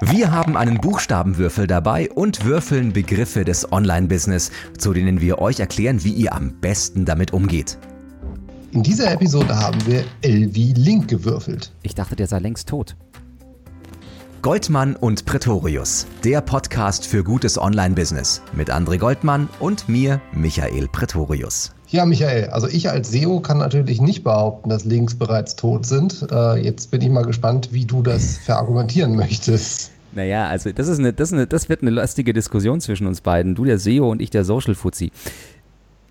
Wir haben einen Buchstabenwürfel dabei und würfeln Begriffe des Online-Business, zu denen wir euch erklären, wie ihr am besten damit umgeht. In dieser Episode haben wir wie Link gewürfelt. Ich dachte, der sei längst tot. Goldmann und Pretorius, der Podcast für gutes Online-Business mit André Goldmann und mir, Michael Pretorius. Ja, Michael, also ich als SEO kann natürlich nicht behaupten, dass Links bereits tot sind. Äh, jetzt bin ich mal gespannt, wie du das verargumentieren möchtest. Naja, also das, ist eine, das, ist eine, das wird eine lustige Diskussion zwischen uns beiden. Du der SEO und ich der Social Fuzzi.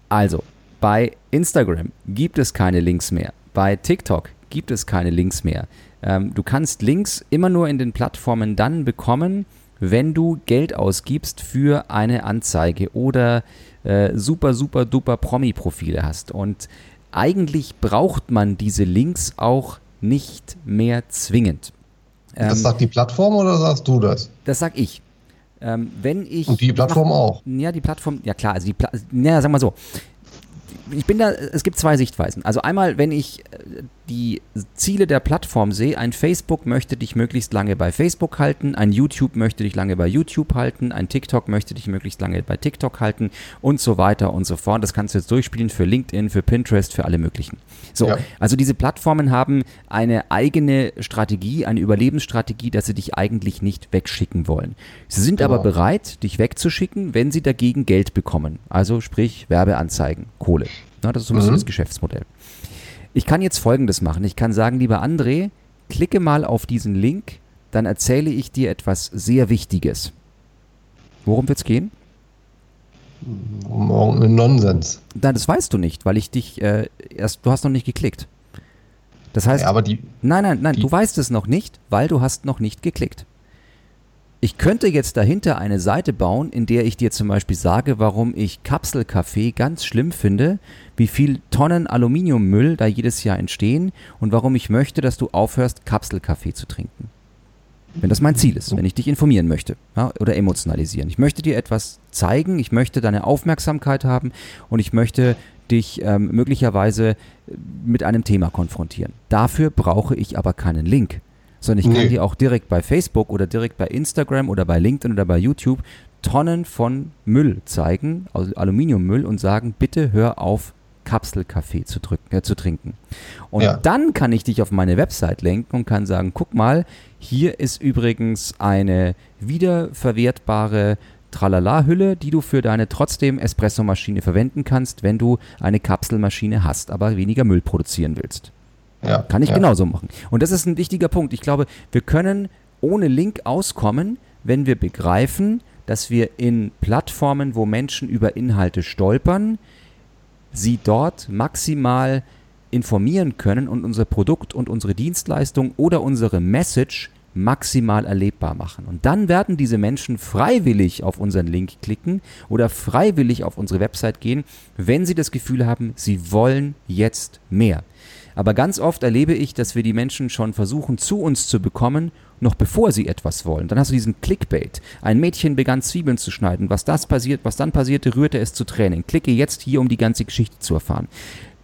Also, bei Instagram gibt es keine Links mehr. Bei TikTok gibt es keine Links mehr. Ähm, du kannst Links immer nur in den Plattformen dann bekommen, wenn du Geld ausgibst für eine Anzeige oder äh, super, super, duper Promi-Profile hast. Und eigentlich braucht man diese Links auch nicht mehr zwingend. Ähm, das sagt die Plattform oder sagst du das? Das sag ich. Ähm, wenn ich. Und die Plattform mach, auch. Ja, die Plattform, ja klar, also die Pla ja, sag mal so. Ich bin da, es gibt zwei Sichtweisen. Also einmal, wenn ich äh, die Ziele der Plattform sehe, ein Facebook möchte dich möglichst lange bei Facebook halten, ein YouTube möchte dich lange bei YouTube halten, ein TikTok möchte dich möglichst lange bei TikTok halten und so weiter und so fort. Das kannst du jetzt durchspielen für LinkedIn, für Pinterest, für alle möglichen. So, ja. also diese Plattformen haben eine eigene Strategie, eine Überlebensstrategie, dass sie dich eigentlich nicht wegschicken wollen. Sie sind genau. aber bereit, dich wegzuschicken, wenn sie dagegen Geld bekommen. Also sprich Werbeanzeigen, Kohle. Na, das ist so ein bisschen mhm. das Geschäftsmodell. Ich kann jetzt folgendes machen. Ich kann sagen, lieber André, klicke mal auf diesen Link, dann erzähle ich dir etwas sehr Wichtiges. Worum wird es gehen? Um irgendeinen Nonsens. Nein, das weißt du nicht, weil ich dich äh, erst, du hast noch nicht geklickt. Das heißt, ja, aber die, nein, nein, nein, du weißt es noch nicht, weil du hast noch nicht geklickt. Ich könnte jetzt dahinter eine Seite bauen, in der ich dir zum Beispiel sage, warum ich Kapselkaffee ganz schlimm finde, wie viel Tonnen Aluminiummüll da jedes Jahr entstehen und warum ich möchte, dass du aufhörst, Kapselkaffee zu trinken. Wenn das mein Ziel ist, wenn ich dich informieren möchte ja, oder emotionalisieren. Ich möchte dir etwas zeigen, ich möchte deine Aufmerksamkeit haben und ich möchte dich ähm, möglicherweise mit einem Thema konfrontieren. Dafür brauche ich aber keinen Link sondern ich kann dir auch direkt bei Facebook oder direkt bei Instagram oder bei LinkedIn oder bei YouTube Tonnen von Müll zeigen, also Aluminiummüll und sagen, bitte hör auf, Kapselkaffee zu, drücken, äh, zu trinken. Und ja. dann kann ich dich auf meine Website lenken und kann sagen, guck mal, hier ist übrigens eine wiederverwertbare Tralala-Hülle, die du für deine trotzdem Espressomaschine verwenden kannst, wenn du eine Kapselmaschine hast, aber weniger Müll produzieren willst. Ja, Kann ich ja. genauso machen. Und das ist ein wichtiger Punkt. Ich glaube, wir können ohne Link auskommen, wenn wir begreifen, dass wir in Plattformen, wo Menschen über Inhalte stolpern, sie dort maximal informieren können und unser Produkt und unsere Dienstleistung oder unsere Message maximal erlebbar machen. Und dann werden diese Menschen freiwillig auf unseren Link klicken oder freiwillig auf unsere Website gehen, wenn sie das Gefühl haben, sie wollen jetzt mehr. Aber ganz oft erlebe ich, dass wir die Menschen schon versuchen, zu uns zu bekommen, noch bevor sie etwas wollen. Dann hast du diesen Clickbait. Ein Mädchen begann Zwiebeln zu schneiden. Was das passiert, was dann passierte, rührte es zu Tränen. Klicke jetzt hier, um die ganze Geschichte zu erfahren.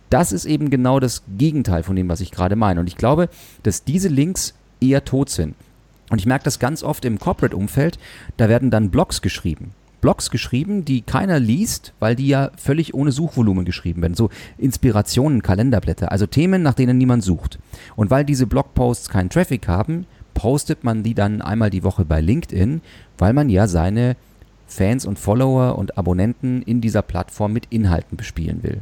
Das ist eben genau das Gegenteil von dem, was ich gerade meine. Und ich glaube, dass diese Links eher tot sind. Und ich merke das ganz oft im Corporate-Umfeld, da werden dann Blogs geschrieben. Blogs geschrieben, die keiner liest, weil die ja völlig ohne Suchvolumen geschrieben werden. So Inspirationen, Kalenderblätter, also Themen, nach denen niemand sucht. Und weil diese Blogposts keinen Traffic haben, postet man die dann einmal die Woche bei LinkedIn, weil man ja seine Fans und Follower und Abonnenten in dieser Plattform mit Inhalten bespielen will.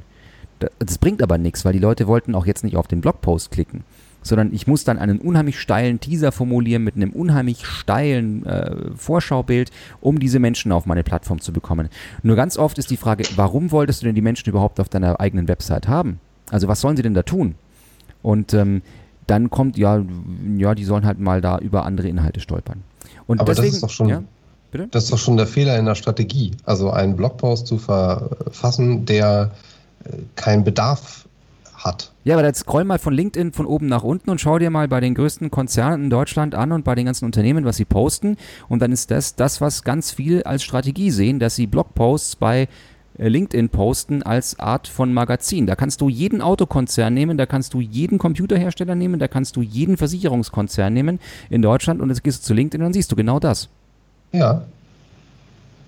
Das bringt aber nichts, weil die Leute wollten auch jetzt nicht auf den Blogpost klicken sondern ich muss dann einen unheimlich steilen Teaser formulieren mit einem unheimlich steilen äh, Vorschaubild, um diese Menschen auf meine Plattform zu bekommen. Nur ganz oft ist die Frage, warum wolltest du denn die Menschen überhaupt auf deiner eigenen Website haben? Also was sollen sie denn da tun? Und ähm, dann kommt, ja, ja, die sollen halt mal da über andere Inhalte stolpern. Und Aber deswegen, das ist doch schon, ja, das ist doch schon der Fehler in der Strategie. Also einen Blogpost zu verfassen, der äh, keinen Bedarf hat. Ja, aber jetzt scroll mal von LinkedIn von oben nach unten und schau dir mal bei den größten Konzernen in Deutschland an und bei den ganzen Unternehmen, was sie posten. Und dann ist das das, was ganz viel als Strategie sehen, dass sie Blogposts bei LinkedIn posten als Art von Magazin. Da kannst du jeden Autokonzern nehmen, da kannst du jeden Computerhersteller nehmen, da kannst du jeden Versicherungskonzern nehmen in Deutschland und jetzt gehst du zu LinkedIn und dann siehst du genau das. Ja,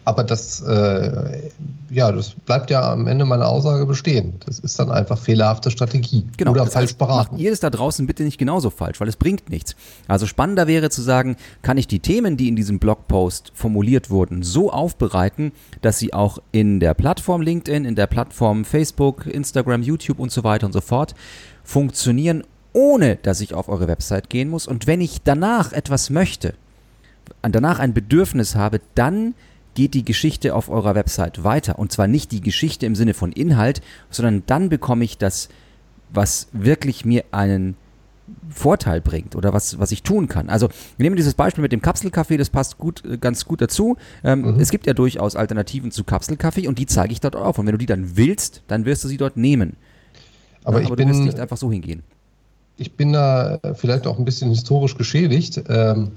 aber das, äh, ja, das bleibt ja am Ende meiner Aussage bestehen. Das ist dann einfach fehlerhafte Strategie genau, oder falsch beraten. Macht ihr das da draußen bitte nicht genauso falsch, weil es bringt nichts. Also spannender wäre zu sagen, kann ich die Themen, die in diesem Blogpost formuliert wurden, so aufbereiten, dass sie auch in der Plattform LinkedIn, in der Plattform Facebook, Instagram, YouTube und so weiter und so fort funktionieren, ohne dass ich auf eure Website gehen muss. Und wenn ich danach etwas möchte, danach ein Bedürfnis habe, dann geht die Geschichte auf eurer Website weiter. Und zwar nicht die Geschichte im Sinne von Inhalt, sondern dann bekomme ich das, was wirklich mir einen Vorteil bringt oder was, was ich tun kann. Also wir nehmen dieses Beispiel mit dem Kapselkaffee, das passt gut, äh, ganz gut dazu. Ähm, mhm. Es gibt ja durchaus Alternativen zu Kapselkaffee und die zeige ich dort auf. Und wenn du die dann willst, dann wirst du sie dort nehmen. Aber, ja, aber du bin, wirst nicht einfach so hingehen. Ich bin da vielleicht auch ein bisschen historisch geschädigt. Ähm,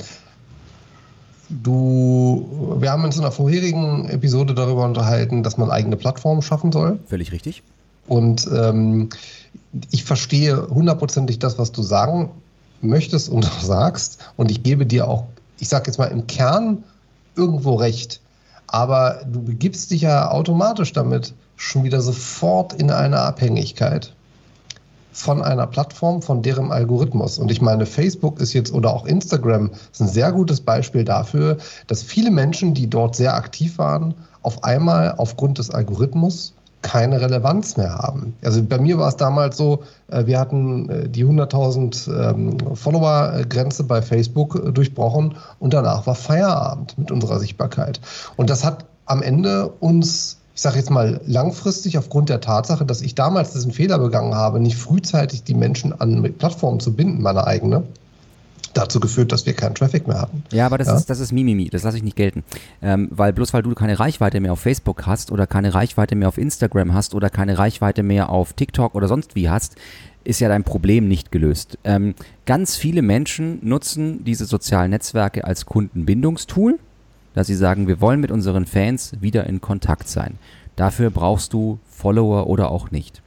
Du, wir haben uns in einer vorherigen Episode darüber unterhalten, dass man eigene Plattformen schaffen soll. Völlig richtig. Und ähm, ich verstehe hundertprozentig das, was du sagen möchtest und sagst. Und ich gebe dir auch, ich sage jetzt mal im Kern irgendwo recht. Aber du begibst dich ja automatisch damit schon wieder sofort in eine Abhängigkeit von einer Plattform, von deren Algorithmus. Und ich meine, Facebook ist jetzt oder auch Instagram ist ein sehr gutes Beispiel dafür, dass viele Menschen, die dort sehr aktiv waren, auf einmal aufgrund des Algorithmus keine Relevanz mehr haben. Also bei mir war es damals so, äh, wir hatten äh, die 100.000 ähm, Follower-Grenze bei Facebook äh, durchbrochen und danach war Feierabend mit unserer Sichtbarkeit. Und das hat am Ende uns ich sage jetzt mal langfristig aufgrund der Tatsache, dass ich damals diesen Fehler begangen habe, nicht frühzeitig die Menschen an Plattformen zu binden, meine eigene, dazu geführt, dass wir keinen Traffic mehr hatten. Ja, aber das ja? ist das ist Mimimi, das lasse ich nicht gelten. Ähm, weil bloß weil du keine Reichweite mehr auf Facebook hast oder keine Reichweite mehr auf Instagram hast oder keine Reichweite mehr auf TikTok oder sonst wie hast, ist ja dein Problem nicht gelöst. Ähm, ganz viele Menschen nutzen diese sozialen Netzwerke als Kundenbindungstool dass sie sagen, wir wollen mit unseren Fans wieder in Kontakt sein. Dafür brauchst du Follower oder auch nicht.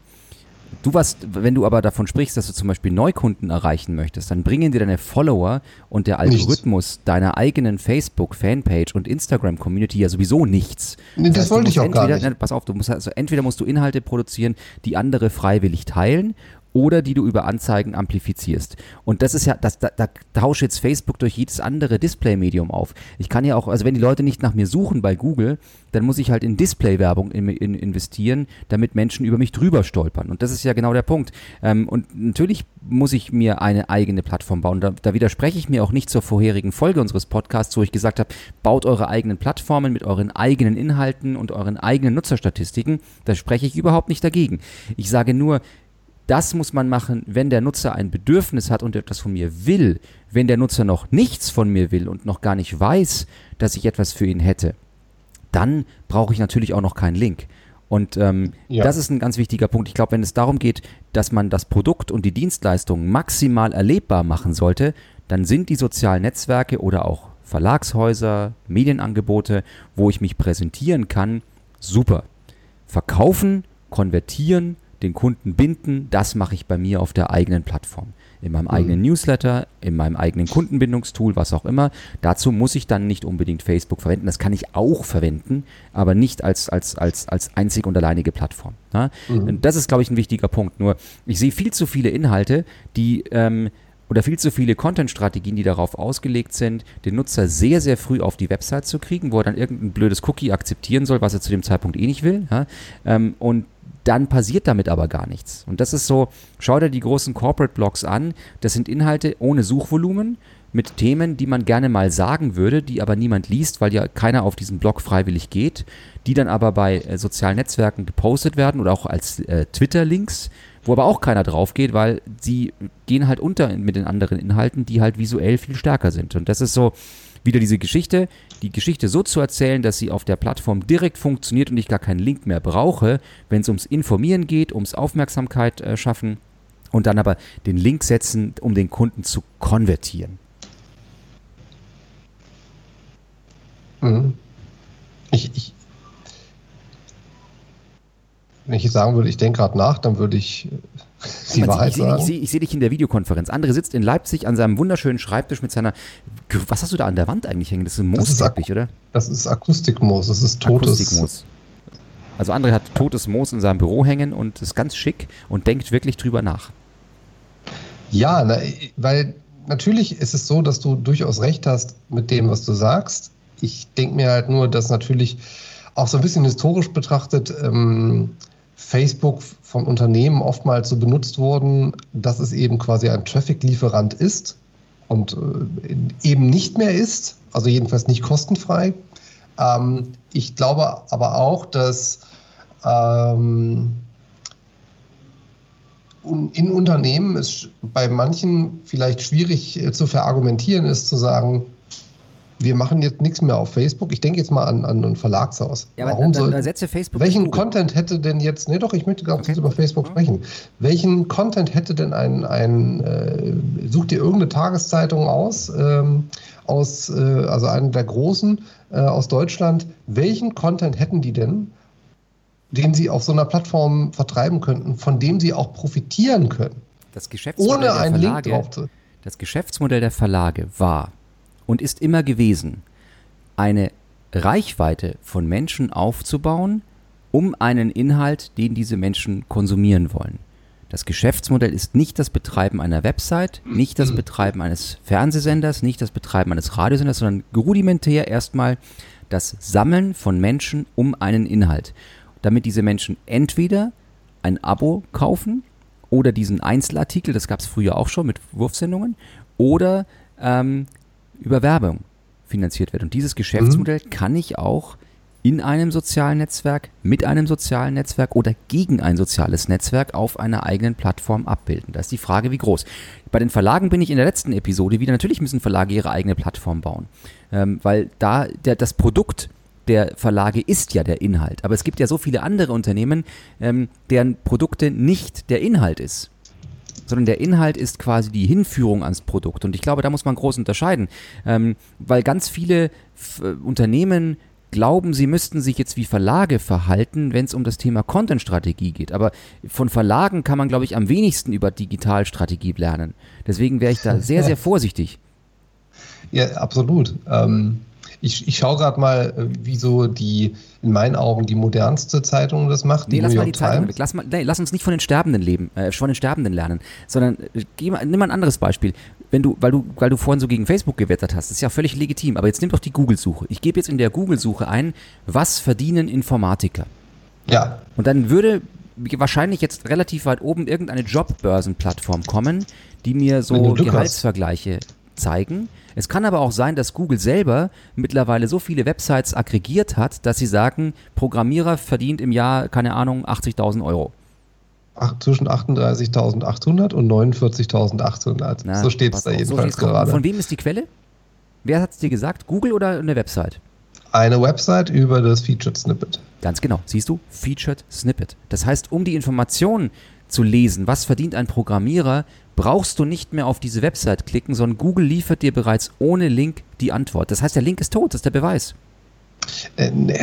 Du was, wenn du aber davon sprichst, dass du zum Beispiel Neukunden erreichen möchtest, dann bringen dir deine Follower und der Algorithmus nichts. deiner eigenen Facebook-Fanpage und Instagram-Community ja sowieso nichts. Nee, das, das heißt, wollte ich auch entweder, gar nicht. Ne, pass auf, du musst also entweder musst du Inhalte produzieren, die andere freiwillig teilen oder die du über Anzeigen amplifizierst. Und das ist ja, das, da, da tausche jetzt Facebook durch jedes andere Display-Medium auf. Ich kann ja auch, also wenn die Leute nicht nach mir suchen bei Google, dann muss ich halt in Display-Werbung in, in investieren, damit Menschen über mich drüber stolpern. Und das ist ja genau der Punkt. Ähm, und natürlich muss ich mir eine eigene Plattform bauen. Da, da widerspreche ich mir auch nicht zur vorherigen Folge unseres Podcasts, wo ich gesagt habe, baut eure eigenen Plattformen mit euren eigenen Inhalten und euren eigenen Nutzerstatistiken. Da spreche ich überhaupt nicht dagegen. Ich sage nur, das muss man machen, wenn der Nutzer ein Bedürfnis hat und etwas von mir will. Wenn der Nutzer noch nichts von mir will und noch gar nicht weiß, dass ich etwas für ihn hätte, dann brauche ich natürlich auch noch keinen Link. Und ähm, ja. das ist ein ganz wichtiger Punkt. Ich glaube, wenn es darum geht, dass man das Produkt und die Dienstleistung maximal erlebbar machen sollte, dann sind die sozialen Netzwerke oder auch Verlagshäuser, Medienangebote, wo ich mich präsentieren kann, super. Verkaufen, konvertieren, den Kunden binden, das mache ich bei mir auf der eigenen Plattform. In meinem mhm. eigenen Newsletter, in meinem eigenen Kundenbindungstool, was auch immer. Dazu muss ich dann nicht unbedingt Facebook verwenden. Das kann ich auch verwenden, aber nicht als, als, als, als einzig und alleinige Plattform. Ne? Mhm. Das ist, glaube ich, ein wichtiger Punkt. Nur, ich sehe viel zu viele Inhalte, die ähm, oder viel zu viele Content-Strategien, die darauf ausgelegt sind, den Nutzer sehr, sehr früh auf die Website zu kriegen, wo er dann irgendein blödes Cookie akzeptieren soll, was er zu dem Zeitpunkt eh nicht will. Ja? Ähm, und dann passiert damit aber gar nichts. Und das ist so, schau dir die großen Corporate Blogs an, das sind Inhalte ohne Suchvolumen, mit Themen, die man gerne mal sagen würde, die aber niemand liest, weil ja keiner auf diesen Blog freiwillig geht, die dann aber bei äh, sozialen Netzwerken gepostet werden oder auch als äh, Twitter-Links, wo aber auch keiner drauf geht, weil sie gehen halt unter mit den anderen Inhalten, die halt visuell viel stärker sind. Und das ist so, wieder diese Geschichte, die Geschichte so zu erzählen, dass sie auf der Plattform direkt funktioniert und ich gar keinen Link mehr brauche, wenn es ums Informieren geht, ums Aufmerksamkeit äh, schaffen und dann aber den Link setzen, um den Kunden zu konvertieren. Mhm. Ich, ich, wenn ich sagen würde, ich denke gerade nach, dann würde ich die Man Wahrheit sieht- ich, ich, sehe- ich sehe dich in der Videokonferenz. André sitzt in Leipzig an seinem wunderschönen Schreibtisch mit seiner. Was hast du da an der Wand eigentlich hängen? Das ist ein Moosteppich, oder? Das ist Akustikmoos, das ist totes. Akustikmoos. Also André hat totes Moos in seinem Büro hängen und ist ganz schick und denkt wirklich drüber nach. Ja, na, weil natürlich ist es so, dass du durchaus recht hast mit dem, was du sagst. Ich denke mir halt nur, dass natürlich auch so ein bisschen historisch betrachtet ähm, Facebook von Unternehmen oftmals so benutzt wurden, dass es eben quasi ein Traffic-Lieferant ist und äh, eben nicht mehr ist, also jedenfalls nicht kostenfrei. Ähm, ich glaube aber auch, dass ähm, in Unternehmen es bei manchen vielleicht schwierig äh, zu verargumentieren ist, zu sagen, wir machen jetzt nichts mehr auf Facebook. Ich denke jetzt mal an, an ein Verlagshaus. Warum da, soll, da setze Facebook. welchen. Content hätte denn jetzt, nee doch, ich möchte ganz Okay. kurz über Facebook sprechen. Welchen Content hätte denn ein, ein äh, such dir irgendeine Tageszeitung aus, ähm, aus äh, also einen der großen äh, aus Deutschland, welchen Content hätten die denn, den sie auf so einer Plattform vertreiben könnten, von dem sie auch profitieren können, Das Geschäftsmodell ohne der einen Link Verlage, drauf zu. Das Geschäftsmodell der Verlage war und ist immer gewesen, eine Reichweite von Menschen aufzubauen, um einen Inhalt, den diese Menschen konsumieren wollen. Das Geschäftsmodell ist nicht das Betreiben einer Website, nicht das Betreiben eines Fernsehsenders, nicht das Betreiben eines Radiosenders, sondern rudimentär erstmal das Sammeln von Menschen um einen Inhalt, damit diese Menschen entweder ein Abo kaufen oder diesen Einzelartikel, das gab es früher auch schon mit Wurfsendungen, oder ähm, über Werbung finanziert wird. Und dieses Geschäftsmodell kann ich auch in einem sozialen Netzwerk, mit einem sozialen Netzwerk oder gegen ein soziales Netzwerk auf einer eigenen Plattform abbilden. Da ist die Frage, wie groß. Bei den Verlagen bin ich in der letzten Episode wieder. Natürlich müssen Verlage ihre eigene Plattform bauen, ähm, weil da der, das Produkt der Verlage ist ja der Inhalt. Aber es gibt ja so viele andere Unternehmen, ähm, deren Produkte nicht der Inhalt ist sondern der Inhalt ist quasi die Hinführung ans Produkt. Und ich glaube, da muss man groß unterscheiden, ähm, weil ganz viele F äh, Unternehmen glauben, sie müssten sich jetzt wie Verlage verhalten, wenn es um das Thema Content-Strategie geht. Aber von Verlagen kann man, glaube ich, am wenigsten über Digitalstrategie lernen. Deswegen wäre ich da sehr, sehr vorsichtig. Ja, absolut. Ähm, ich, ich schaue gerade mal, äh, wie so die, in meinen Augen, die modernste Zeitung das macht. Nee, lass mal die Zeitung weg. Lass, mal, nee, lass uns nicht von den Sterbenden leben, äh, von den Sterbenden lernen, sondern äh, mal, nimm mal ein anderes Beispiel. Wenn du, weil du, weil du vorhin so gegen Facebook gewettert hast, ist ja völlig legitim, aber jetzt nimm doch die Google-Suche. Ich gebe jetzt in der Google-Suche ein, was verdienen Informatiker? Ja, Und dann würde wahrscheinlich jetzt relativ weit oben irgendeine Jobbörsenplattform kommen, die mir so. Gehaltsvergleiche zeigen. Es kann aber auch sein, dass Google selber mittlerweile so viele Websites aggregiert hat, dass sie sagen, Programmierer verdient im Jahr, keine Ahnung, 80.000 Euro. ach, zwischen 38.800 und 49.800. Na, So steht es da so jedenfalls drauf. gerade. Von wem ist die Quelle? Wer hat es dir gesagt? Google oder eine Website? Eine Website über das Featured Snippet. Ganz genau. Siehst du? Featured Snippet. Das heißt, um die Informationen zu lesen, was verdient ein Programmierer, brauchst du nicht mehr auf diese Website klicken, sondern Google liefert dir bereits ohne Link die Antwort. Das heißt, der Link ist tot, das ist der Beweis. Äh, ne,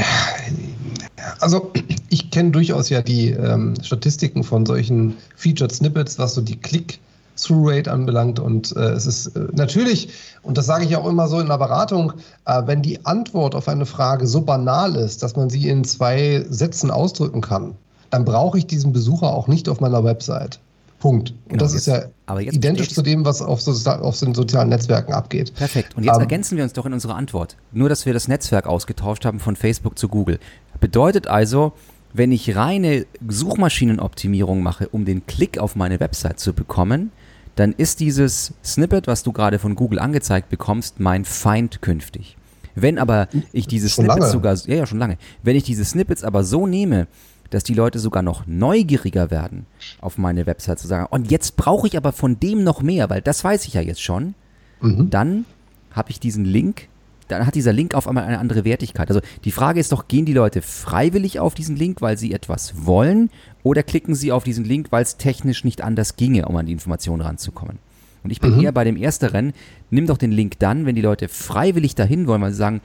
Also ich kenne durchaus ja die ähm, Statistiken von solchen Featured Snippets, was so die Click-Through-Rate anbelangt. Und äh, es ist äh, natürlich, und das sage ich auch immer so in der Beratung, äh, wenn die Antwort auf eine Frage so banal ist, dass man sie in zwei Sätzen ausdrücken kann, dann brauche ich diesen Besucher auch nicht auf meiner Website. Punkt. Und Genau, das ist jetzt- ja aber jetzt identisch zu dem, was auf, so, auf den sozialen Netzwerken abgeht. Perfekt. Und jetzt Ähm, ergänzen wir uns doch in unserer Antwort. Nur, dass wir das Netzwerk ausgetauscht haben von Facebook zu Google. Bedeutet also, wenn ich reine Suchmaschinenoptimierung mache, um den Klick auf meine Website zu bekommen, dann ist dieses Snippet, was du gerade von Google angezeigt bekommst, mein Feind künftig. Wenn aber ich diese Schon Snippets lange. sogar, ja, ja, schon lange. Wenn ich diese Snippets aber so nehme, dass die Leute sogar noch neugieriger werden, auf meine Website zu sagen, und jetzt brauche ich aber von dem noch mehr, weil das weiß ich ja jetzt schon, Mhm. dann habe ich diesen Link, dann hat dieser Link auf einmal eine andere Wertigkeit. Also die Frage ist doch, gehen die Leute freiwillig auf diesen Link, weil sie etwas wollen, oder klicken sie auf diesen Link, weil es technisch nicht anders ginge, um an die Informationen ranzukommen? Und ich bin eher bei dem Ersteren, nimm doch den Link dann, wenn die Leute freiwillig dahin wollen, weil sie sagen,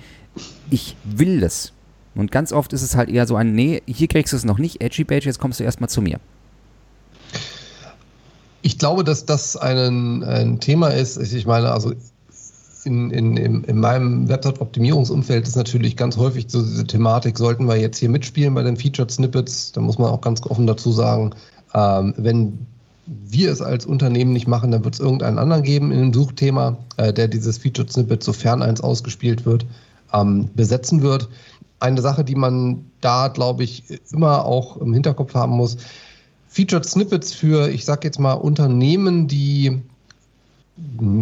ich will das. Und ganz oft ist es halt eher so ein, nee, hier kriegst du es noch nicht, edgy badge, jetzt kommst du erstmal zu mir. Ich glaube, dass das ein, ein Thema ist. Ich meine, also in, in, in, in meinem Website-Optimierungsumfeld ist natürlich ganz häufig so diese Thematik, sollten wir jetzt hier mitspielen bei den Featured Snippets, da muss man auch ganz offen dazu sagen, ähm, wenn wir es als Unternehmen nicht machen, dann wird es irgendeinen anderen geben in dem Suchthema, äh, der dieses Featured Snippet, sofern eins ausgespielt wird, ähm, besetzen wird. Eine Sache, die man da, glaube ich, immer auch im Hinterkopf haben muss, Featured Snippets für, ich sage jetzt mal, Unternehmen, die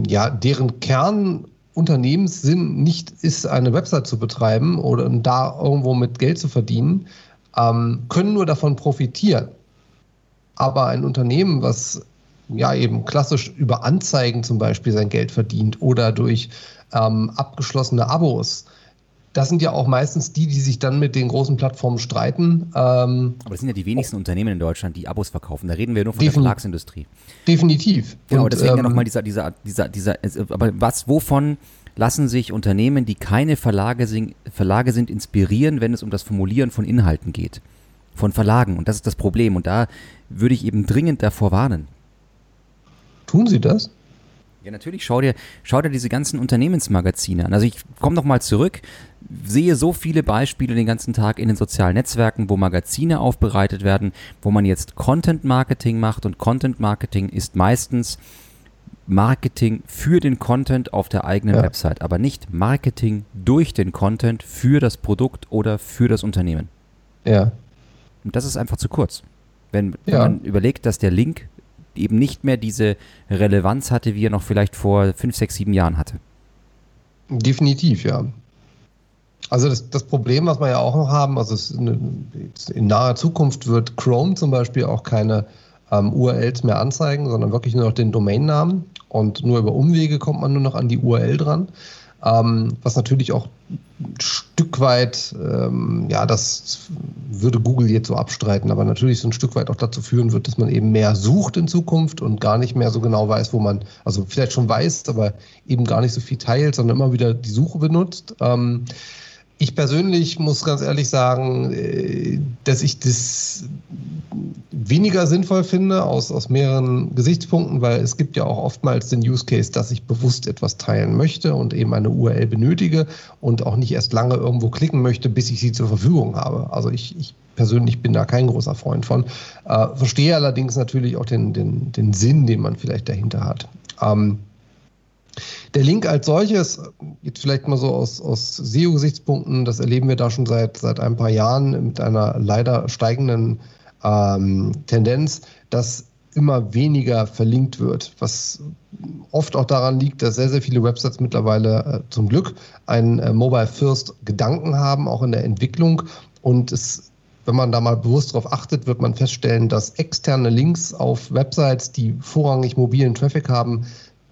ja, deren Kernunternehmenssinn nicht ist, eine Website zu betreiben oder da irgendwo mit Geld zu verdienen, ähm, können nur davon profitieren. Aber ein Unternehmen, was ja eben klassisch über Anzeigen zum Beispiel sein Geld verdient oder durch ähm, abgeschlossene Abos, das sind ja auch meistens die, die sich dann mit den großen Plattformen streiten. Ähm, Aber das sind ja die wenigsten Unternehmen in Deutschland, die Abos verkaufen. Da reden wir nur von der Verlagsindustrie. Definitiv. Genau, Und, deswegen ähm, ja nochmal dieser, dieser, dieser, dieser, aber was, wovon lassen sich Unternehmen, die keine Verlage sind, Verlage sind, inspirieren, wenn es um das Formulieren von Inhalten geht? Von Verlagen. Und das ist das Problem. Und da würde ich eben dringend davor warnen. Tun Sie das? Ja, natürlich. Schau dir, schau dir diese ganzen Unternehmensmagazine an. Also ich komme nochmal zurück, sehe so viele Beispiele den ganzen Tag in den sozialen Netzwerken, wo Magazine aufbereitet werden, wo man jetzt Content Marketing macht und Content Marketing ist meistens Marketing für den Content auf der eigenen ja. Website, aber nicht Marketing durch den Content für das Produkt oder für das Unternehmen. Ja. Und das ist einfach zu kurz. Wenn, ja. wenn man überlegt, dass der Link eben nicht mehr diese Relevanz hatte, wie er noch vielleicht vor fünf, sechs, sieben Jahren hatte. Definitiv, ja. Also das, das Problem, was wir ja auch noch haben, also eine, in naher Zukunft wird Chrome zum Beispiel auch keine ähm, URLs mehr anzeigen, sondern wirklich nur noch den Domainnamen und nur über Umwege kommt man nur noch an die URL dran ähm, was natürlich auch ein Stück weit, ähm, ja, das würde Google jetzt so abstreiten, aber natürlich so ein Stück weit auch dazu führen wird, dass man eben mehr sucht in Zukunft und gar nicht mehr so genau weiß, wo man, also vielleicht schon weiß, aber eben gar nicht so viel teilt, sondern immer wieder die Suche benutzt. Ähm, ich persönlich muss ganz ehrlich sagen, äh, dass ich das weniger sinnvoll finde, aus, aus mehreren Gesichtspunkten, weil es gibt ja auch oftmals den Use Case, dass ich bewusst etwas teilen möchte und eben eine URL benötige und auch nicht erst lange irgendwo klicken möchte, bis ich sie zur Verfügung habe. Also ich, ich persönlich bin da kein großer Freund von. Äh, verstehe allerdings natürlich auch den, den, den Sinn, den man vielleicht dahinter hat. Ähm, der Link als solches, jetzt vielleicht mal so aus, aus SEO-Gesichtspunkten, das erleben wir da schon seit, seit ein paar Jahren mit einer leider steigenden ähm, Tendenz, dass immer weniger verlinkt wird, was oft auch daran liegt, dass sehr, sehr viele Websites mittlerweile äh, zum Glück einen äh, Mobile First Gedanken haben, auch in der Entwicklung. Und es, wenn man da mal bewusst darauf achtet, wird man feststellen, dass externe Links auf Websites, die vorrangig mobilen Traffic haben,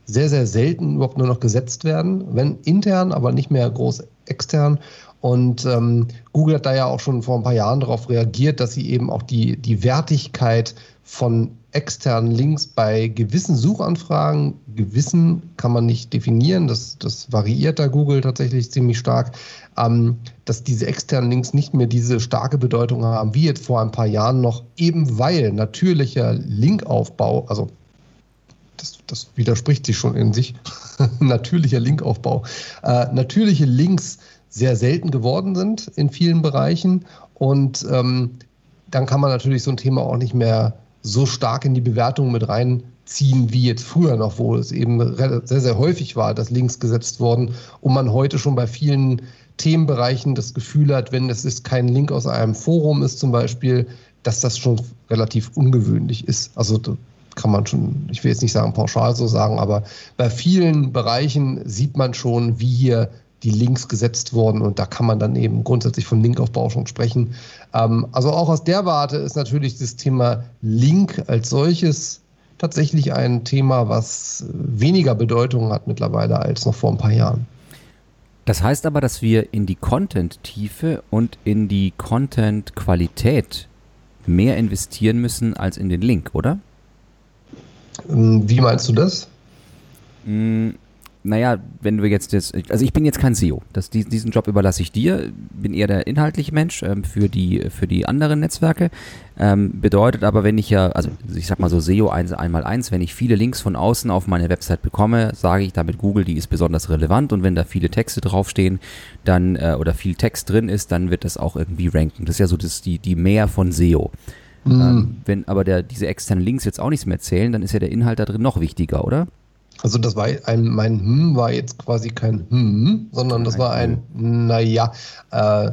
sehr, sehr selten überhaupt nur noch gesetzt werden, wenn intern, aber nicht mehr groß extern. Und ähm, Google hat da ja auch schon vor ein paar Jahren darauf reagiert, dass sie eben auch die, die Wertigkeit von externen Links bei gewissen Suchanfragen, gewissen kann man nicht definieren, das, das variiert da Google tatsächlich ziemlich stark, ähm, dass diese externen Links nicht mehr diese starke Bedeutung haben, wie jetzt vor ein paar Jahren noch, eben weil natürlicher Linkaufbau, also das, das widerspricht sich schon in sich, natürlicher Linkaufbau, äh, natürliche Links sehr selten geworden sind in vielen Bereichen. Und ähm, dann kann man natürlich so ein Thema auch nicht mehr so stark in die Bewertung mit reinziehen wie jetzt früher noch, wo es eben sehr, sehr häufig war, dass Links gesetzt wurden und man heute schon bei vielen Themenbereichen das Gefühl hat, wenn es kein Link aus einem Forum ist zum Beispiel, dass das schon relativ ungewöhnlich ist. Also kann man schon, ich will jetzt nicht sagen pauschal so sagen, aber bei vielen Bereichen sieht man schon, wie hier die Links gesetzt wurden und da kann man dann eben grundsätzlich von Linkaufbau schon sprechen. Ähm, also auch aus der Warte ist natürlich das Thema Link als solches tatsächlich ein Thema, was weniger Bedeutung hat mittlerweile als noch vor ein paar Jahren. Das heißt aber, dass wir in die Content-Tiefe und in die Content-Qualität mehr investieren müssen als in den Link, oder? Ähm, wie meinst du das? Mm, naja, wenn du jetzt, das, also ich bin jetzt kein SEO. Das, diesen Job überlasse ich dir. Bin eher der inhaltliche Mensch ähm, für, die, für die anderen Netzwerke. Ähm, bedeutet aber, wenn ich ja, also ich sag mal so SEO 1 einmal eins, wenn ich viele Links von außen auf meine Website bekomme, sage ich damit Google, die ist besonders relevant und wenn da viele Texte draufstehen, dann äh, oder viel Text drin ist, dann wird das auch irgendwie ranken. Das ist ja so das, die, die Mehr von SEO. Mhm. Ähm, wenn aber der, diese externen Links jetzt auch nichts mehr zählen, dann ist ja der Inhalt da drin noch wichtiger, oder? Also das war ein, mein Hm war jetzt quasi kein Hm, sondern das war ein Naja. Äh,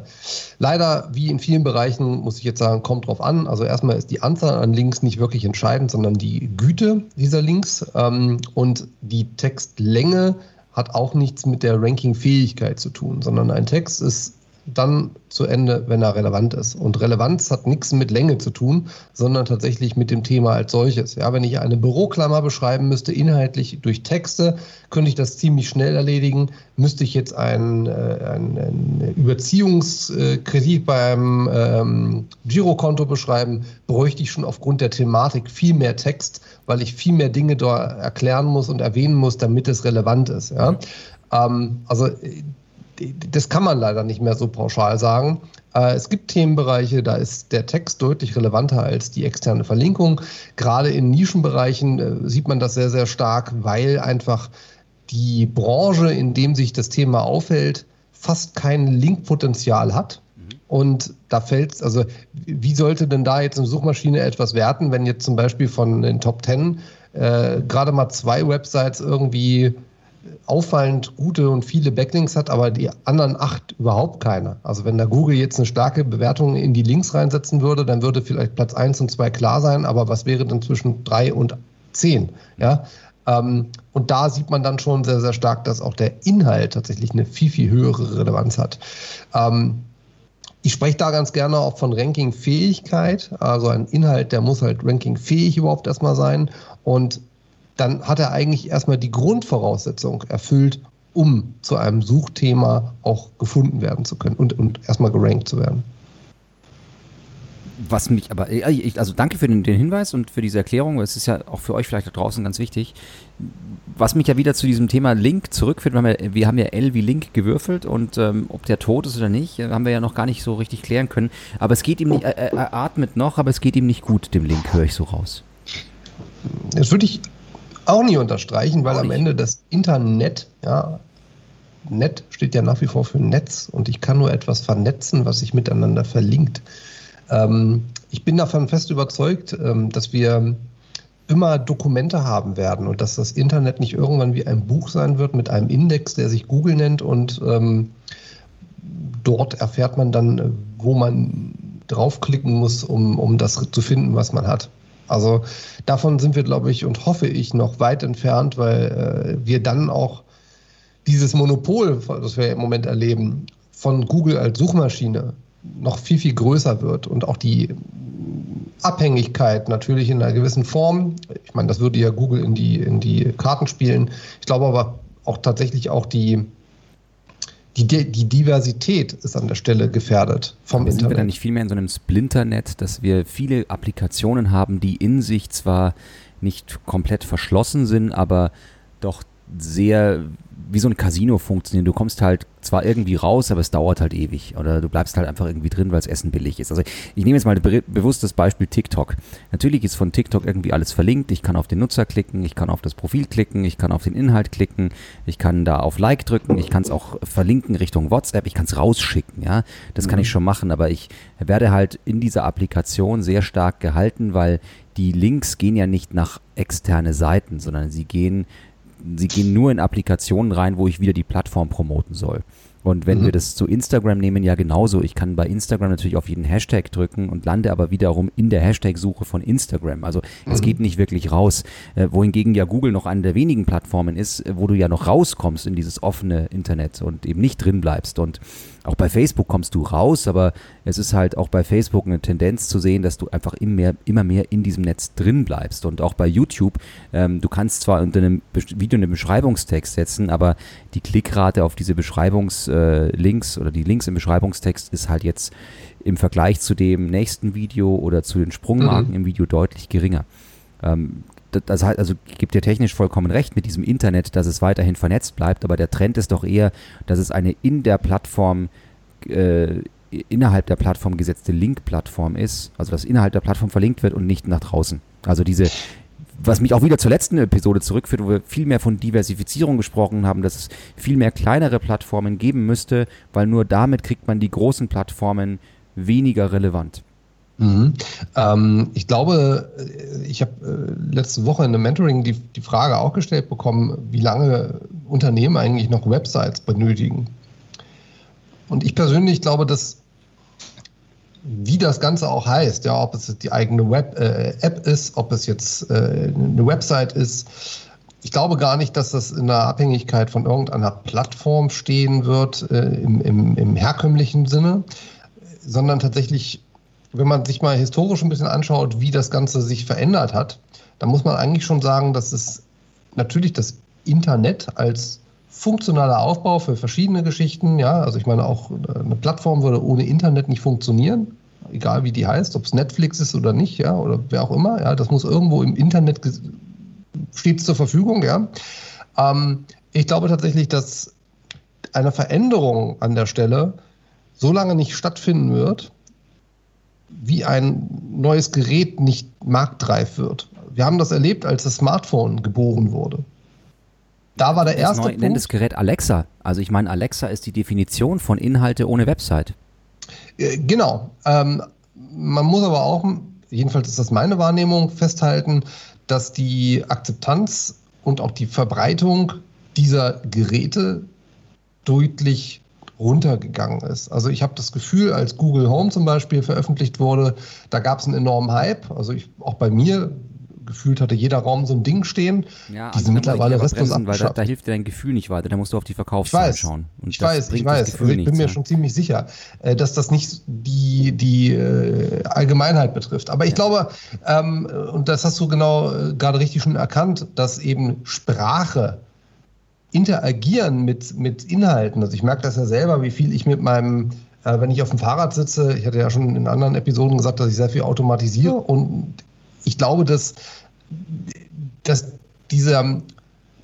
leider, wie in vielen Bereichen, muss ich jetzt sagen, kommt drauf an. Also erstmal ist die Anzahl an Links nicht wirklich entscheidend, sondern die Güte dieser Links. Ähm, und die Textlänge hat auch nichts mit der Ranking-Fähigkeit zu tun, sondern ein Text ist dann zu Ende, wenn er relevant ist. Und Relevanz hat nichts mit Länge zu tun, sondern tatsächlich mit dem Thema als solches. Ja, wenn ich eine Büroklammer beschreiben müsste, inhaltlich durch Texte, könnte ich das ziemlich schnell erledigen. Müsste ich jetzt einen, äh, einen, Überziehungskredit beim ähm, Girokonto beschreiben, bräuchte ich schon aufgrund der Thematik viel mehr Text, weil ich viel mehr Dinge da erklären muss und erwähnen muss, damit es relevant ist. Ja? Ähm, also das kann man leider nicht mehr so pauschal sagen. Äh, es gibt Themenbereiche, da ist der Text deutlich relevanter als die externe Verlinkung. Gerade in Nischenbereichen äh, sieht man das sehr, sehr stark, weil einfach die Branche, in dem sich das Thema aufhält, fast kein Linkpotenzial hat. Und da fällt also wie sollte denn da jetzt eine Suchmaschine etwas werten, wenn jetzt zum Beispiel von den Top Ten äh, gerade mal zwei Websites irgendwie auffallend gute und viele Backlinks hat, aber die anderen acht überhaupt keine. Also wenn da Google jetzt eine starke Bewertung in die Links reinsetzen würde, dann würde vielleicht Platz 1 und 2 klar sein, aber was wäre denn zwischen 3 und 10? Ja? Ähm, und da sieht man dann schon sehr, sehr stark, dass auch der Inhalt tatsächlich eine viel, viel höhere Relevanz hat. Ähm, ich spreche da ganz gerne auch von Ranking-Fähigkeit. Also ein Inhalt, der muss halt Ranking-fähig überhaupt erstmal sein. Und dann hat er eigentlich erstmal die Grundvoraussetzung erfüllt, um zu einem Suchthema auch gefunden werden zu können und, und erstmal gerankt zu werden. Was mich aber, also danke für den, den, Hinweis und für diese Erklärung. Es ist ja auch für euch vielleicht da draußen ganz wichtig. Was mich ja wieder zu diesem Thema Link zurückführt, wir haben ja, wir haben ja L wie Link gewürfelt und ähm, ob der tot ist oder nicht, haben wir ja noch gar nicht so richtig klären können. Aber es geht ihm nicht, er, er atmet noch, aber es geht ihm nicht gut, dem Link, höre ich so raus. Das würde ich auch nie unterstreichen, weil am Ende das Internet, ja, Net steht ja nach wie vor für Netz und ich kann nur etwas vernetzen, was sich miteinander verlinkt. Ähm, ich bin davon fest überzeugt, ähm, dass wir immer Dokumente haben werden und dass das Internet nicht irgendwann wie ein Buch sein wird mit einem Index, der sich Google nennt und ähm, dort erfährt man dann, wo man draufklicken muss, um, um das zu finden, was man hat. Also davon sind wir, glaube ich, und hoffe ich noch weit entfernt, weil äh, wir dann auch dieses Monopol, das wir im Moment erleben, von Google als Suchmaschine noch viel, viel größer wird und auch die Abhängigkeit natürlich in einer gewissen Form. Ich meine, das würde ja Google in die, in die Karten spielen. Ich glaube aber auch tatsächlich auch die, die, die Diversität ist an der Stelle gefährdet vom Aber Internet. Sind wir dann nicht viel mehr in so einem Splinternet, dass wir viele Applikationen haben, die in sich zwar nicht komplett verschlossen sind, aber doch sehr wie so ein Casino funktionieren. Du kommst halt zwar irgendwie raus, aber es dauert halt ewig. Oder du bleibst halt einfach irgendwie drin, weil das Essen billig ist. Also ich nehme jetzt mal be bewusst das Beispiel TikTok. Natürlich ist von TikTok irgendwie alles verlinkt. Ich kann auf den Nutzer klicken, ich kann auf das Profil klicken, ich kann auf den Inhalt klicken, ich kann da auf Like drücken, ich kann es auch verlinken Richtung WhatsApp, ich kann es rausschicken, ja. Das kann ich mhm. schon machen, aber ich werde halt in dieser Applikation sehr stark gehalten, weil die Links gehen ja nicht nach externe Seiten, sondern sie gehen sie gehen nur in Applikationen rein, wo ich wieder die Plattform promoten soll. Und wenn mhm. wir das zu Instagram nehmen, ja genauso. Ich kann bei Instagram natürlich auf jeden Hashtag drücken und lande aber wiederum in der Hashtag-Suche von Instagram. Also mhm. es geht nicht wirklich raus. Äh, wohingegen ja Google noch eine der wenigen Plattformen ist, äh, wo du ja noch rauskommst in dieses offene Internet und eben nicht drin bleibst. Und auch bei Facebook kommst du raus, aber es ist halt auch bei Facebook eine Tendenz zu sehen, dass du einfach immer mehr, immer mehr in diesem Netz drin bleibst. Und auch bei YouTube, ähm, du kannst zwar unter einem Video einen Beschreibungstext setzen, aber die Klickrate auf diese Beschreibungslinks äh, oder die Links im Beschreibungstext ist halt jetzt im Vergleich zu dem nächsten Video oder zu den Sprungmarken mhm. im Video deutlich geringer. Ähm, das heißt, also gibt dir technisch vollkommen recht mit diesem Internet, dass es weiterhin vernetzt bleibt, aber der Trend ist doch eher, dass es eine in der Plattform äh, innerhalb der Plattform gesetzte Link-Plattform ist, also dass innerhalb der Plattform verlinkt wird und nicht nach draußen. Also diese, was mich auch wieder zur letzten Episode zurückführt, wo wir viel mehr von Diversifizierung gesprochen haben, dass es viel mehr kleinere Plattformen geben müsste, weil nur damit kriegt man die großen Plattformen weniger relevant. Mhm. Ähm, ich glaube, ich habe äh, letzte Woche in einem Mentoring die, die Frage auch gestellt bekommen, wie lange Unternehmen eigentlich noch Websites benötigen. Und ich persönlich glaube, dass wie das Ganze auch heißt, ja, ob es die eigene Web, äh, App ist, ob es jetzt äh, eine Website ist. Ich glaube gar nicht, dass das in der Abhängigkeit von irgendeiner Plattform stehen wird äh, im, im, im herkömmlichen Sinne, sondern tatsächlich, wenn man sich mal historisch ein bisschen anschaut, wie das Ganze sich verändert hat, dann muss man eigentlich schon sagen, dass es natürlich das Internet als funktionaler Aufbau für verschiedene Geschichten. Ja, also ich meine, auch eine Plattform würde ohne Internet nicht funktionieren, egal wie die heißt, ob es Netflix ist oder nicht, ja, oder wer auch immer. Ja, das muss irgendwo im Internet steht zur Verfügung. Ja, ähm, ich glaube tatsächlich, dass eine Veränderung an der Stelle so lange nicht stattfinden wird, wie ein neues Gerät nicht marktreif wird. Wir haben das erlebt, als das Smartphone geboren wurde. Da war der das erste neu, Punkt. Nennt das Gerät Alexa. Also ich meine, Alexa ist die Definition von Inhalte ohne Website. Äh, genau. Ähm, man muss aber auch, jedenfalls ist das meine Wahrnehmung, festhalten, dass die Akzeptanz und auch die Verbreitung dieser Geräte deutlich runtergegangen ist. Also ich habe das Gefühl, als Google Home zum Beispiel veröffentlicht wurde, da gab es einen enormen Hype. Also ich, auch bei mir, gefühlt hatte jeder Raum so ein Ding stehen. Ja, die also sind mittlerweile restlos weil da, da, hilft dir dein Gefühl nicht weiter. Da musst du auf die Verkaufszahlen schauen. Und ich weiß, ich weiß. Also ich bin nichts, mir ja. schon ziemlich sicher, äh, dass das nicht die, die äh, Allgemeinheit betrifft. Aber ich ja. glaube, ähm, und das hast du genau äh, gerade richtig schon erkannt, dass eben Sprache interagieren mit, mit Inhalten. Also ich merke das ja selber, wie viel ich mit meinem wenn ich auf dem Fahrrad sitze, ich hatte ja schon in anderen Episoden gesagt, dass ich sehr viel automatisiere und ich glaube, dass, dass dieser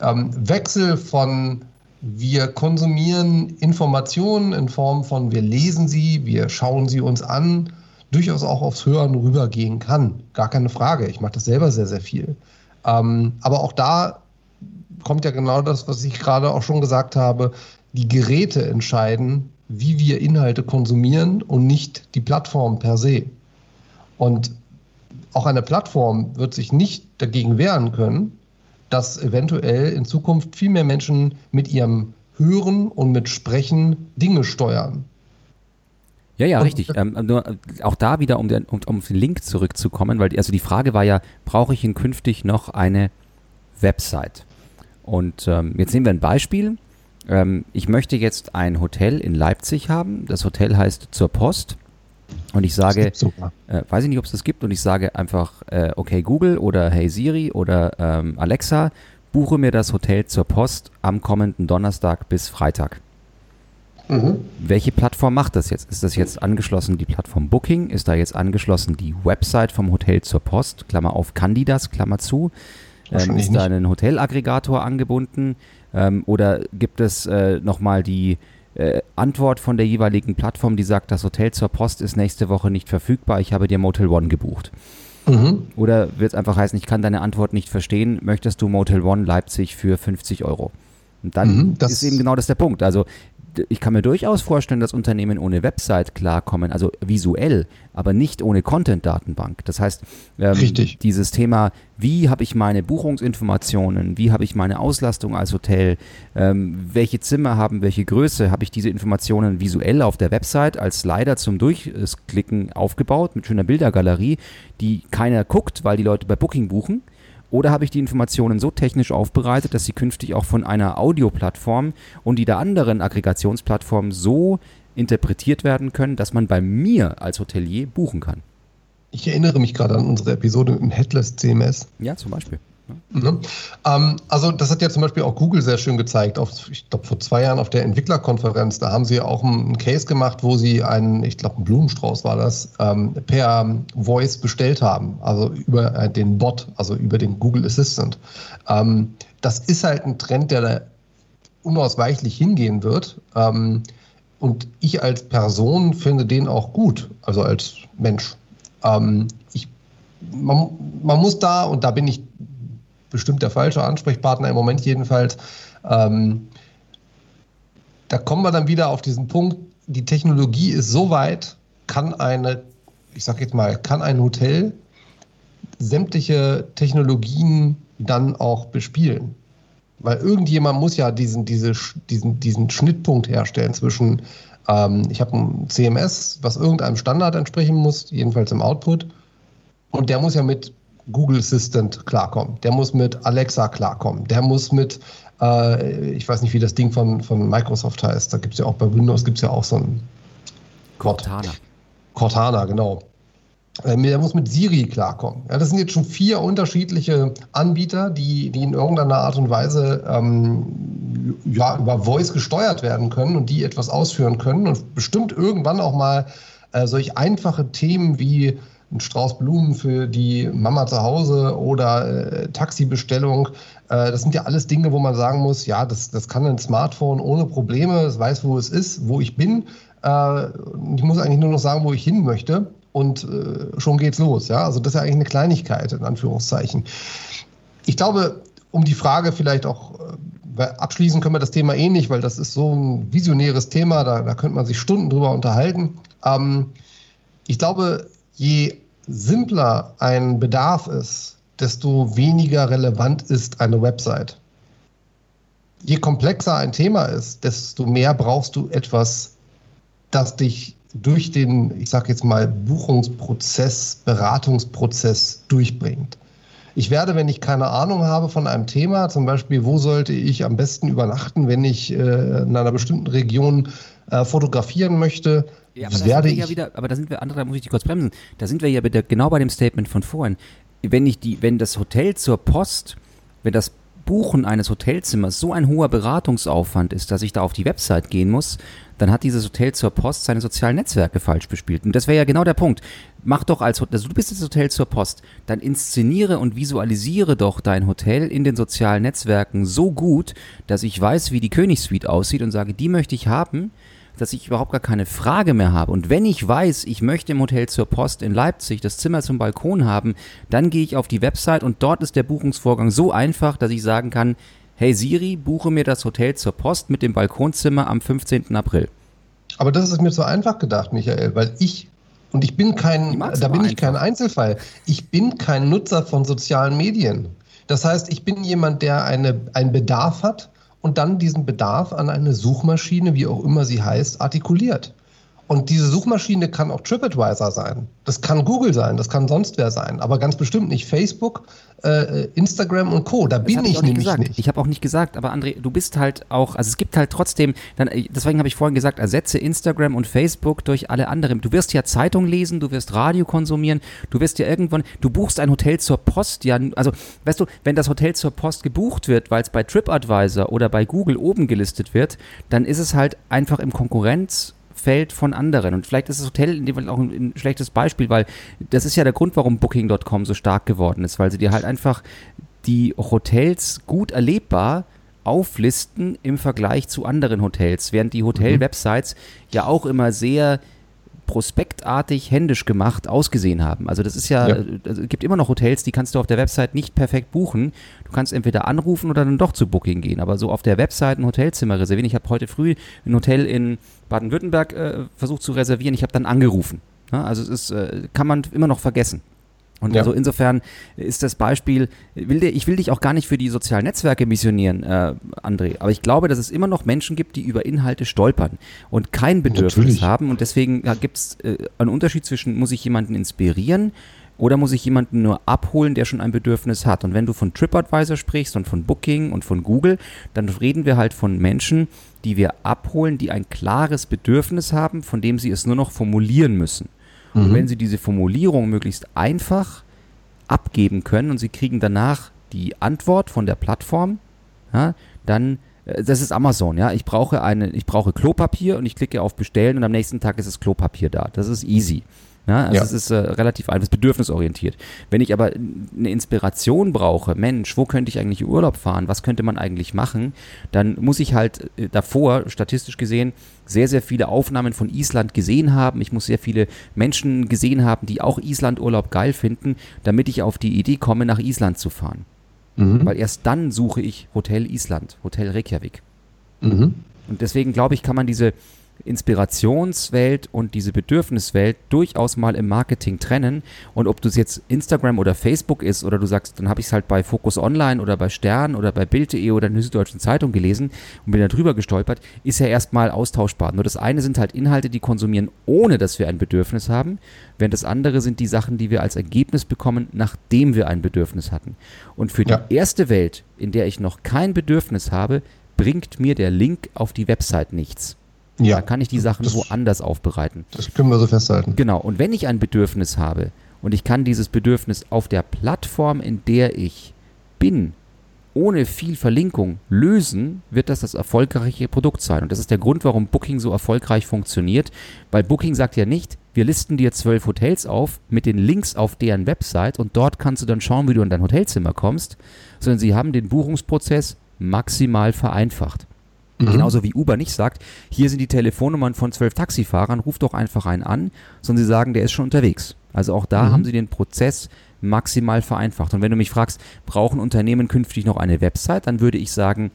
ähm, Wechsel von wir konsumieren Informationen in Form von wir lesen sie, wir schauen sie uns an, durchaus auch aufs Hören rübergehen kann. Gar keine Frage. Ich mache das selber sehr, sehr viel. Ähm, aber auch da kommt ja genau das, was ich gerade auch schon gesagt habe. Die Geräte entscheiden, wie wir Inhalte konsumieren und nicht die Plattform per se. Und auch eine Plattform wird sich nicht dagegen wehren können, dass eventuell in Zukunft viel mehr Menschen mit ihrem Hören und mit Sprechen Dinge steuern. Ja, ja, richtig. Ähm, nur äh, auch da wieder, um den, um, um den Link zurückzukommen, weil die, also die Frage war ja, brauche ich in künftig noch eine Website? Und ähm, jetzt nehmen wir ein Beispiel. Ähm, ich möchte jetzt ein Hotel in Leipzig haben. Das Hotel heißt Zur Post. Und ich sage, äh, weiß ich nicht, ob es das gibt, und ich sage einfach, äh, okay Google oder Hey Siri oder ähm, Alexa, buche mir das Hotel zur Post am kommenden Donnerstag bis Freitag. Mhm. Welche Plattform macht das jetzt? Ist das jetzt angeschlossen die Plattform Booking? Ist da jetzt angeschlossen die Website vom Hotel zur Post? Klammer auf, kann die das? Klammer zu. Ähm, ist da ein Hotelaggregator angebunden? Ähm, oder gibt es äh, nochmal die äh, Antwort von der jeweiligen Plattform, die sagt, das Hotel zur Post ist nächste Woche nicht verfügbar, ich habe dir Motel One gebucht. Mhm. Oder wird es einfach heißen, ich kann deine Antwort nicht verstehen, möchtest du Motel One Leipzig für 50 Euro? Und dann mhm, ist eben genau das der Punkt. Also ich kann mir durchaus vorstellen, dass Unternehmen ohne Website klarkommen, also visuell, aber nicht ohne Content-Datenbank. Das heißt, ähm, dieses Thema, wie habe ich meine Buchungsinformationen, wie habe ich meine Auslastung als Hotel, ähm, welche Zimmer haben welche Größe, habe ich diese Informationen visuell auf der Website als Slider zum Durchklicken aufgebaut mit schöner Bildergalerie, die keiner guckt, weil die Leute bei Booking buchen oder habe ich die Informationen so technisch aufbereitet, dass sie künftig auch von einer Audioplattform und die der anderen Aggregationsplattform so interpretiert werden können, dass man bei mir als Hotelier buchen kann? Ich erinnere mich gerade an unsere Episode im Headless CMS. Ja, zum Beispiel. Ne? Mhm. Ähm, also das hat ja zum Beispiel auch Google sehr schön gezeigt. Auf, ich glaube vor zwei Jahren auf der Entwicklerkonferenz, da haben sie auch einen Case gemacht, wo sie einen, ich glaube, einen Blumenstrauß war das, ähm, per Voice bestellt haben, also über äh, den Bot, also über den Google Assistant. Ähm, das ist halt ein Trend, der da unausweichlich hingehen wird. Ähm, und ich als Person finde den auch gut, also als Mensch. Ähm, ich, man, man, muss da, und da bin ich bestimmt der falsche Ansprechpartner im Moment jedenfalls, ähm, da kommen wir dann wieder auf diesen Punkt, die Technologie ist so weit, kann eine, ich sage jetzt mal, kann ein Hotel sämtliche Technologien dann auch bespielen. Weil irgendjemand muss ja diesen, diese, diesen, diesen Schnittpunkt herstellen zwischen, ähm, ich habe ein CMS, was irgendeinem Standard entsprechen muss, jedenfalls im Output, und der muss ja mit Google Assistant klarkommen, der muss mit Alexa klarkommen, der muss mit, äh, ich weiß nicht, wie das Ding von, von Microsoft heißt, da gibt es ja auch bei Windows, gibt es ja auch so ein Cortana. Cortana, genau. Ähm, der muss mit Siri klarkommen. Ja, das sind jetzt schon vier unterschiedliche Anbieter, die, die in irgendeiner Art und Weise ähm, ja, über Voice gesteuert werden können und die etwas ausführen können und bestimmt irgendwann auch mal äh, solch einfache Themen wie ein Strauß Blumen für die Mama zu Hause oder äh, Taxibestellung. Äh, das sind ja alles Dinge, wo man sagen muss, ja, das, das kann ein Smartphone ohne Probleme, es weiß, wo es ist, wo ich bin. Äh, ich muss eigentlich nur noch sagen, wo ich hin möchte und äh, schon geht's los. Ja, also das ist ja eigentlich eine Kleinigkeit in Anführungszeichen. Ich glaube, um die Frage vielleicht auch äh, abschließen können wir das Thema eh nicht, weil das ist so ein visionäres Thema, da, da könnte man sich Stunden drüber unterhalten. Ähm, ich glaube, je simpler ein Bedarf ist, desto weniger relevant ist eine Website. Je komplexer ein Thema ist, desto mehr brauchst du etwas, das dich durch den, ich sage jetzt mal, Buchungsprozess, Beratungsprozess durchbringt. Ich werde, wenn ich keine Ahnung habe von einem Thema, zum Beispiel, wo sollte ich am besten übernachten, wenn ich äh, in einer bestimmten Region äh, fotografieren möchte, ja, aber werde ich. Ja wieder, aber da sind wir, andere, da muss ich dich kurz bremsen. Da sind wir ja wieder genau bei dem Statement von vorhin. Wenn ich die, wenn das Hotel zur Post, wenn das Buchen eines Hotelzimmers so ein hoher Beratungsaufwand ist, dass ich da auf die Website gehen muss, dann hat dieses Hotel zur Post seine sozialen Netzwerke falsch bespielt. Und das wäre ja genau der Punkt. Mach doch als also du bist das Hotel zur Post, dann inszeniere und visualisiere doch dein Hotel in den sozialen Netzwerken so gut, dass ich weiß, wie die Königssuite aussieht und sage, die möchte ich haben dass ich überhaupt gar keine Frage mehr habe. Und wenn ich weiß, ich möchte im Hotel zur Post in Leipzig das Zimmer zum Balkon haben, dann gehe ich auf die Website und dort ist der Buchungsvorgang so einfach, dass ich sagen kann, hey Siri, buche mir das Hotel zur Post mit dem Balkonzimmer am 15. April. Aber das ist mir zu einfach gedacht, Michael, weil ich und ich bin kein, da bin ich einfach. kein Einzelfall. Ich bin kein Nutzer von sozialen Medien. Das heißt, ich bin jemand, der eine, einen Bedarf hat und dann diesen Bedarf an eine Suchmaschine, wie auch immer sie heißt, artikuliert. Und diese Suchmaschine kann auch TripAdvisor sein. Das kann Google sein, das kann sonst wer sein, aber ganz bestimmt nicht Facebook, äh, Instagram und Co. Da das bin ich, ich nämlich gesagt. nicht. Ich habe auch nicht gesagt, aber André, du bist halt auch, also es gibt halt trotzdem, dann, äh, deswegen habe ich vorhin gesagt, ersetze Instagram und Facebook durch alle anderen. Du wirst ja Zeitung lesen, du wirst Radio konsumieren, du wirst ja irgendwann, du buchst ein Hotel zur Post, ja, also weißt du, wenn das Hotel zur Post gebucht wird, weil es bei TripAdvisor oder bei Google oben gelistet wird, dann ist es halt einfach im Konkurrenz Feld von anderen. Und vielleicht ist das Hotel in dem Fall auch ein, ein schlechtes Beispiel, weil das ist ja der Grund, warum Booking.com so stark geworden ist, weil sie dir halt einfach die Hotels gut erlebbar auflisten im Vergleich zu anderen Hotels, während die Hotel-Websites mhm. ja auch immer sehr prospektartig, händisch gemacht ausgesehen haben. Also das ist ja, ja. Also es gibt immer noch Hotels, die kannst du auf der Website nicht perfekt buchen. Du kannst entweder anrufen oder dann doch zu Booking gehen. Aber so auf der Website ein Hotelzimmer reservieren. Ich habe heute früh ein Hotel in Baden-Württemberg äh, versucht zu reservieren. Ich habe dann angerufen. Ja, also es ist, äh, kann man immer noch vergessen. Und ja. also insofern ist das Beispiel, will dir, ich will dich auch gar nicht für die sozialen Netzwerke missionieren, äh, André, aber ich glaube, dass es immer noch Menschen gibt, die über Inhalte stolpern und kein Bedürfnis Natürlich. haben. Und deswegen ja, gibt es äh, einen Unterschied zwischen, muss ich jemanden inspirieren oder muss ich jemanden nur abholen, der schon ein Bedürfnis hat? Und wenn du von TripAdvisor sprichst und von Booking und von Google, dann reden wir halt von Menschen, die wir abholen, die ein klares Bedürfnis haben, von dem sie es nur noch formulieren müssen. Und mhm. wenn Sie diese Formulierung möglichst einfach abgeben können und Sie kriegen danach die Antwort von der Plattform, ja, dann äh, das ist Amazon, ja. Ich brauche eine, ich brauche Klopapier und ich klicke auf Bestellen und am nächsten Tag ist das Klopapier da. Das ist easy. Ja, also ja. es ist äh, relativ einfach, bedürfnisorientiert. Wenn ich aber eine Inspiration brauche, Mensch, wo könnte ich eigentlich Urlaub fahren? Was könnte man eigentlich machen? Dann muss ich halt äh, davor, statistisch gesehen, sehr, sehr viele Aufnahmen von Island gesehen haben. Ich muss sehr viele Menschen gesehen haben, die auch Islandurlaub geil finden, damit ich auf die Idee komme, nach Island zu fahren. Mhm. Weil erst dann suche ich Hotel Island, Hotel Reykjavik. Mhm. Und deswegen glaube ich, kann man diese Inspirationswelt und diese Bedürfniswelt durchaus mal im Marketing trennen. Und ob das jetzt Instagram oder Facebook ist oder du sagst, dann habe ich es halt bei Focus Online oder bei Stern oder bei Bild.de oder in der Süddeutschen Zeitung gelesen und bin da drüber gestolpert, ist ja erstmal austauschbar. Nur das eine sind halt Inhalte, die konsumieren, ohne dass wir ein Bedürfnis haben, während das andere sind die Sachen, die wir als Ergebnis bekommen, nachdem wir ein Bedürfnis hatten. Und für ja. die erste Welt, in der ich noch kein Bedürfnis habe, bringt mir der Link auf die Website nichts. Ja. Da kann ich die Sachen das, woanders aufbereiten. Das können wir so festhalten. Genau. Und wenn ich ein Bedürfnis habe und ich kann dieses Bedürfnis auf der Plattform, in der ich bin, ohne viel Verlinkung lösen, wird das das erfolgreiche Produkt sein. Und das ist der Grund, warum Booking so erfolgreich funktioniert, weil Booking sagt ja nicht, wir listen dir zwölf Hotels auf mit den Links auf deren Website und dort kannst du dann schauen, wie du in dein Hotelzimmer kommst, sondern sie haben den Buchungsprozess maximal vereinfacht. Mhm. Genauso wie Uber nicht sagt, hier sind die Telefonnummern von zwölf Taxifahrern, ruf doch einfach einen an, sondern sie sagen, der ist schon unterwegs. Also auch da mhm. haben sie den Prozess maximal vereinfacht. Und wenn du mich fragst, brauchen Unternehmen künftig noch eine Website, dann würde ich sagen,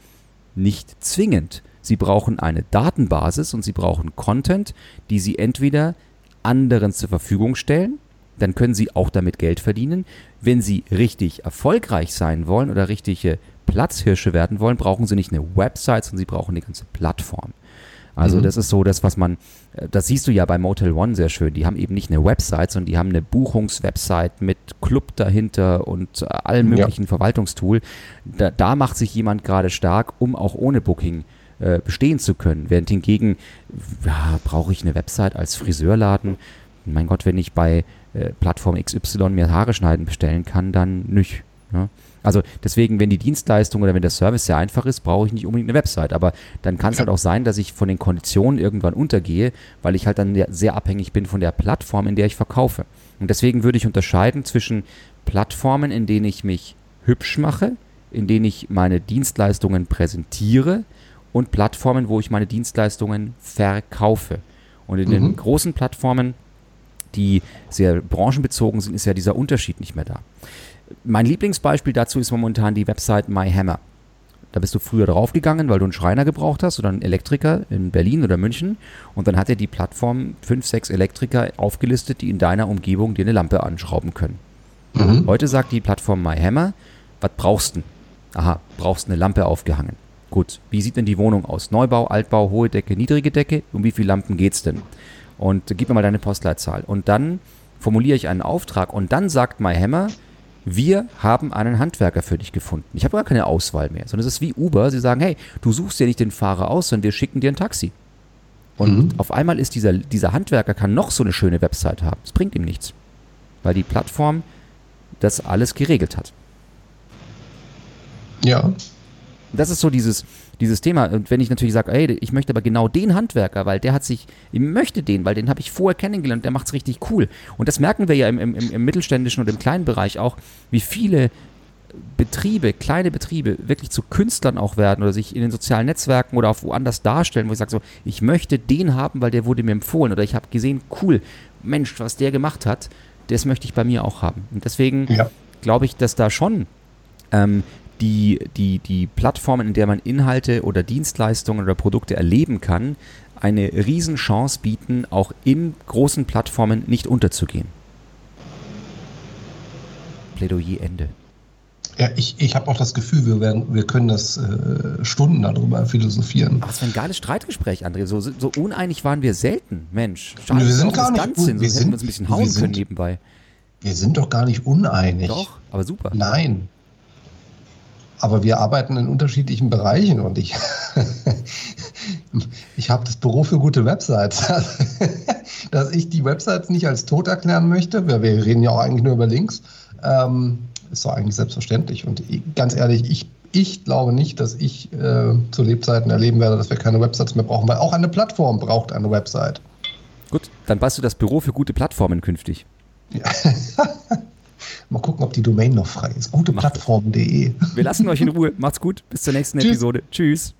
nicht zwingend. Sie brauchen eine Datenbasis und sie brauchen Content, die sie entweder anderen zur Verfügung stellen, dann können sie auch damit Geld verdienen. Wenn sie richtig erfolgreich sein wollen oder richtige Platzhirsche werden wollen, brauchen sie nicht eine Website, sondern sie brauchen eine ganze Plattform. Also mhm. das ist so das, was man, äh, das siehst du ja bei Motel One sehr schön. Die haben eben nicht eine Website, sondern die haben eine Buchungswebsite mit Club dahinter und allen möglichen ja. Verwaltungstool. Da, da, macht sich jemand gerade stark, um auch ohne Booking äh, bestehen zu können. Während hingegen, ja, brauche ich eine Website als Friseurladen? Mein Gott, wenn ich bei äh, Plattform XY mir Haare schneiden bestellen kann, dann nicht. Ja? Also deswegen, wenn die Dienstleistung oder wenn der Service sehr einfach ist, brauche ich nicht unbedingt eine Website. Aber dann kann es halt auch sein, dass ich von den Konditionen irgendwann untergehe, weil ich halt dann sehr abhängig bin von der Plattform, in der ich verkaufe. Und deswegen würde ich unterscheiden zwischen Plattformen, in denen ich mich hübsch mache, in denen ich meine Dienstleistungen präsentiere und Plattformen, wo ich meine Dienstleistungen verkaufe. Und in mhm. den großen Plattformen, die sehr branchenbezogen sind, ist ja dieser Unterschied nicht mehr da. Mein Lieblingsbeispiel dazu ist momentan die Website MyHammer. Da bist du früher draufgegangen, weil du einen Schreiner gebraucht hast oder einen Elektriker in Berlin oder München. Und dann hat dir die Plattform fünf, sechs Elektriker aufgelistet, die in deiner Umgebung dir eine Lampe anschrauben können. Mhm. Heute sagt die Plattform MyHammer, was brauchst du? Aha, brauchst eine Lampe aufgehangen. Gut, wie sieht denn die Wohnung aus? Neubau, Altbau, hohe Decke, niedrige Decke? Um wie viele Lampen geht's denn? Und gib mir mal deine Postleitzahl. Und dann formuliere ich einen Auftrag und dann sagt MyHammer, wir haben einen Handwerker für dich gefunden. Ich habe gar keine Auswahl mehr, sondern es ist wie Uber. Sie sagen, hey, du suchst dir nicht den Fahrer aus, sondern wir schicken dir ein Taxi. Und mhm. auf einmal ist dieser, dieser Handwerker kann noch so eine schöne Website haben. Es bringt ihm nichts. Weil die Plattform das alles geregelt hat. Ja. Das ist so dieses, dieses Thema. Und wenn ich natürlich sage, ey, ich möchte aber genau den Handwerker, weil der hat sich, ich möchte den, weil den habe ich vorher kennengelernt, der macht es richtig cool. Und das merken wir ja im, im, im mittelständischen und im kleinen Bereich auch, wie viele Betriebe, kleine Betriebe wirklich zu Künstlern auch werden oder sich in den sozialen Netzwerken oder auch woanders darstellen, wo ich sage so, ich möchte den haben, weil der wurde mir empfohlen oder ich habe gesehen, cool, Mensch, was der gemacht hat, das möchte ich bei mir auch haben. Und deswegen ja. glaube ich, dass da schon ähm, die, die, die Plattformen, in der man Inhalte oder Dienstleistungen oder Produkte erleben kann, eine Riesenchance bieten, auch in großen Plattformen nicht unterzugehen. Plädoyer Ende. Ja, ich, ich habe auch das Gefühl, wir, werden, wir können das äh, Stunden darüber philosophieren. Ach, was für ein geiles Streitgespräch, André. So, so uneinig waren wir selten, Mensch. Schade, wir sind gar nicht ganz sind, wir sind, wir uns ein bisschen hauen sind, können nebenbei. Wir sind doch gar nicht uneinig. Doch, aber super. Nein, aber wir arbeiten in unterschiedlichen Bereichen und ich, ich habe das Büro für gute Websites. Dass ich die Websites nicht als tot erklären möchte, wir, wir reden ja auch eigentlich nur über Links, ähm, ist doch eigentlich selbstverständlich. Und ganz ehrlich, ich, ich glaube nicht, dass ich äh, zu Lebzeiten erleben werde, dass wir keine Websites mehr brauchen, weil auch eine Plattform braucht eine Website. Gut, dann baust du das Büro für gute Plattformen künftig. Ja. Mal gucken, ob die Domain noch frei ist. Guteplattform.de. Wir lassen euch in Ruhe. Macht's gut. Bis zur nächsten Tschüss. Episode. Tschüss.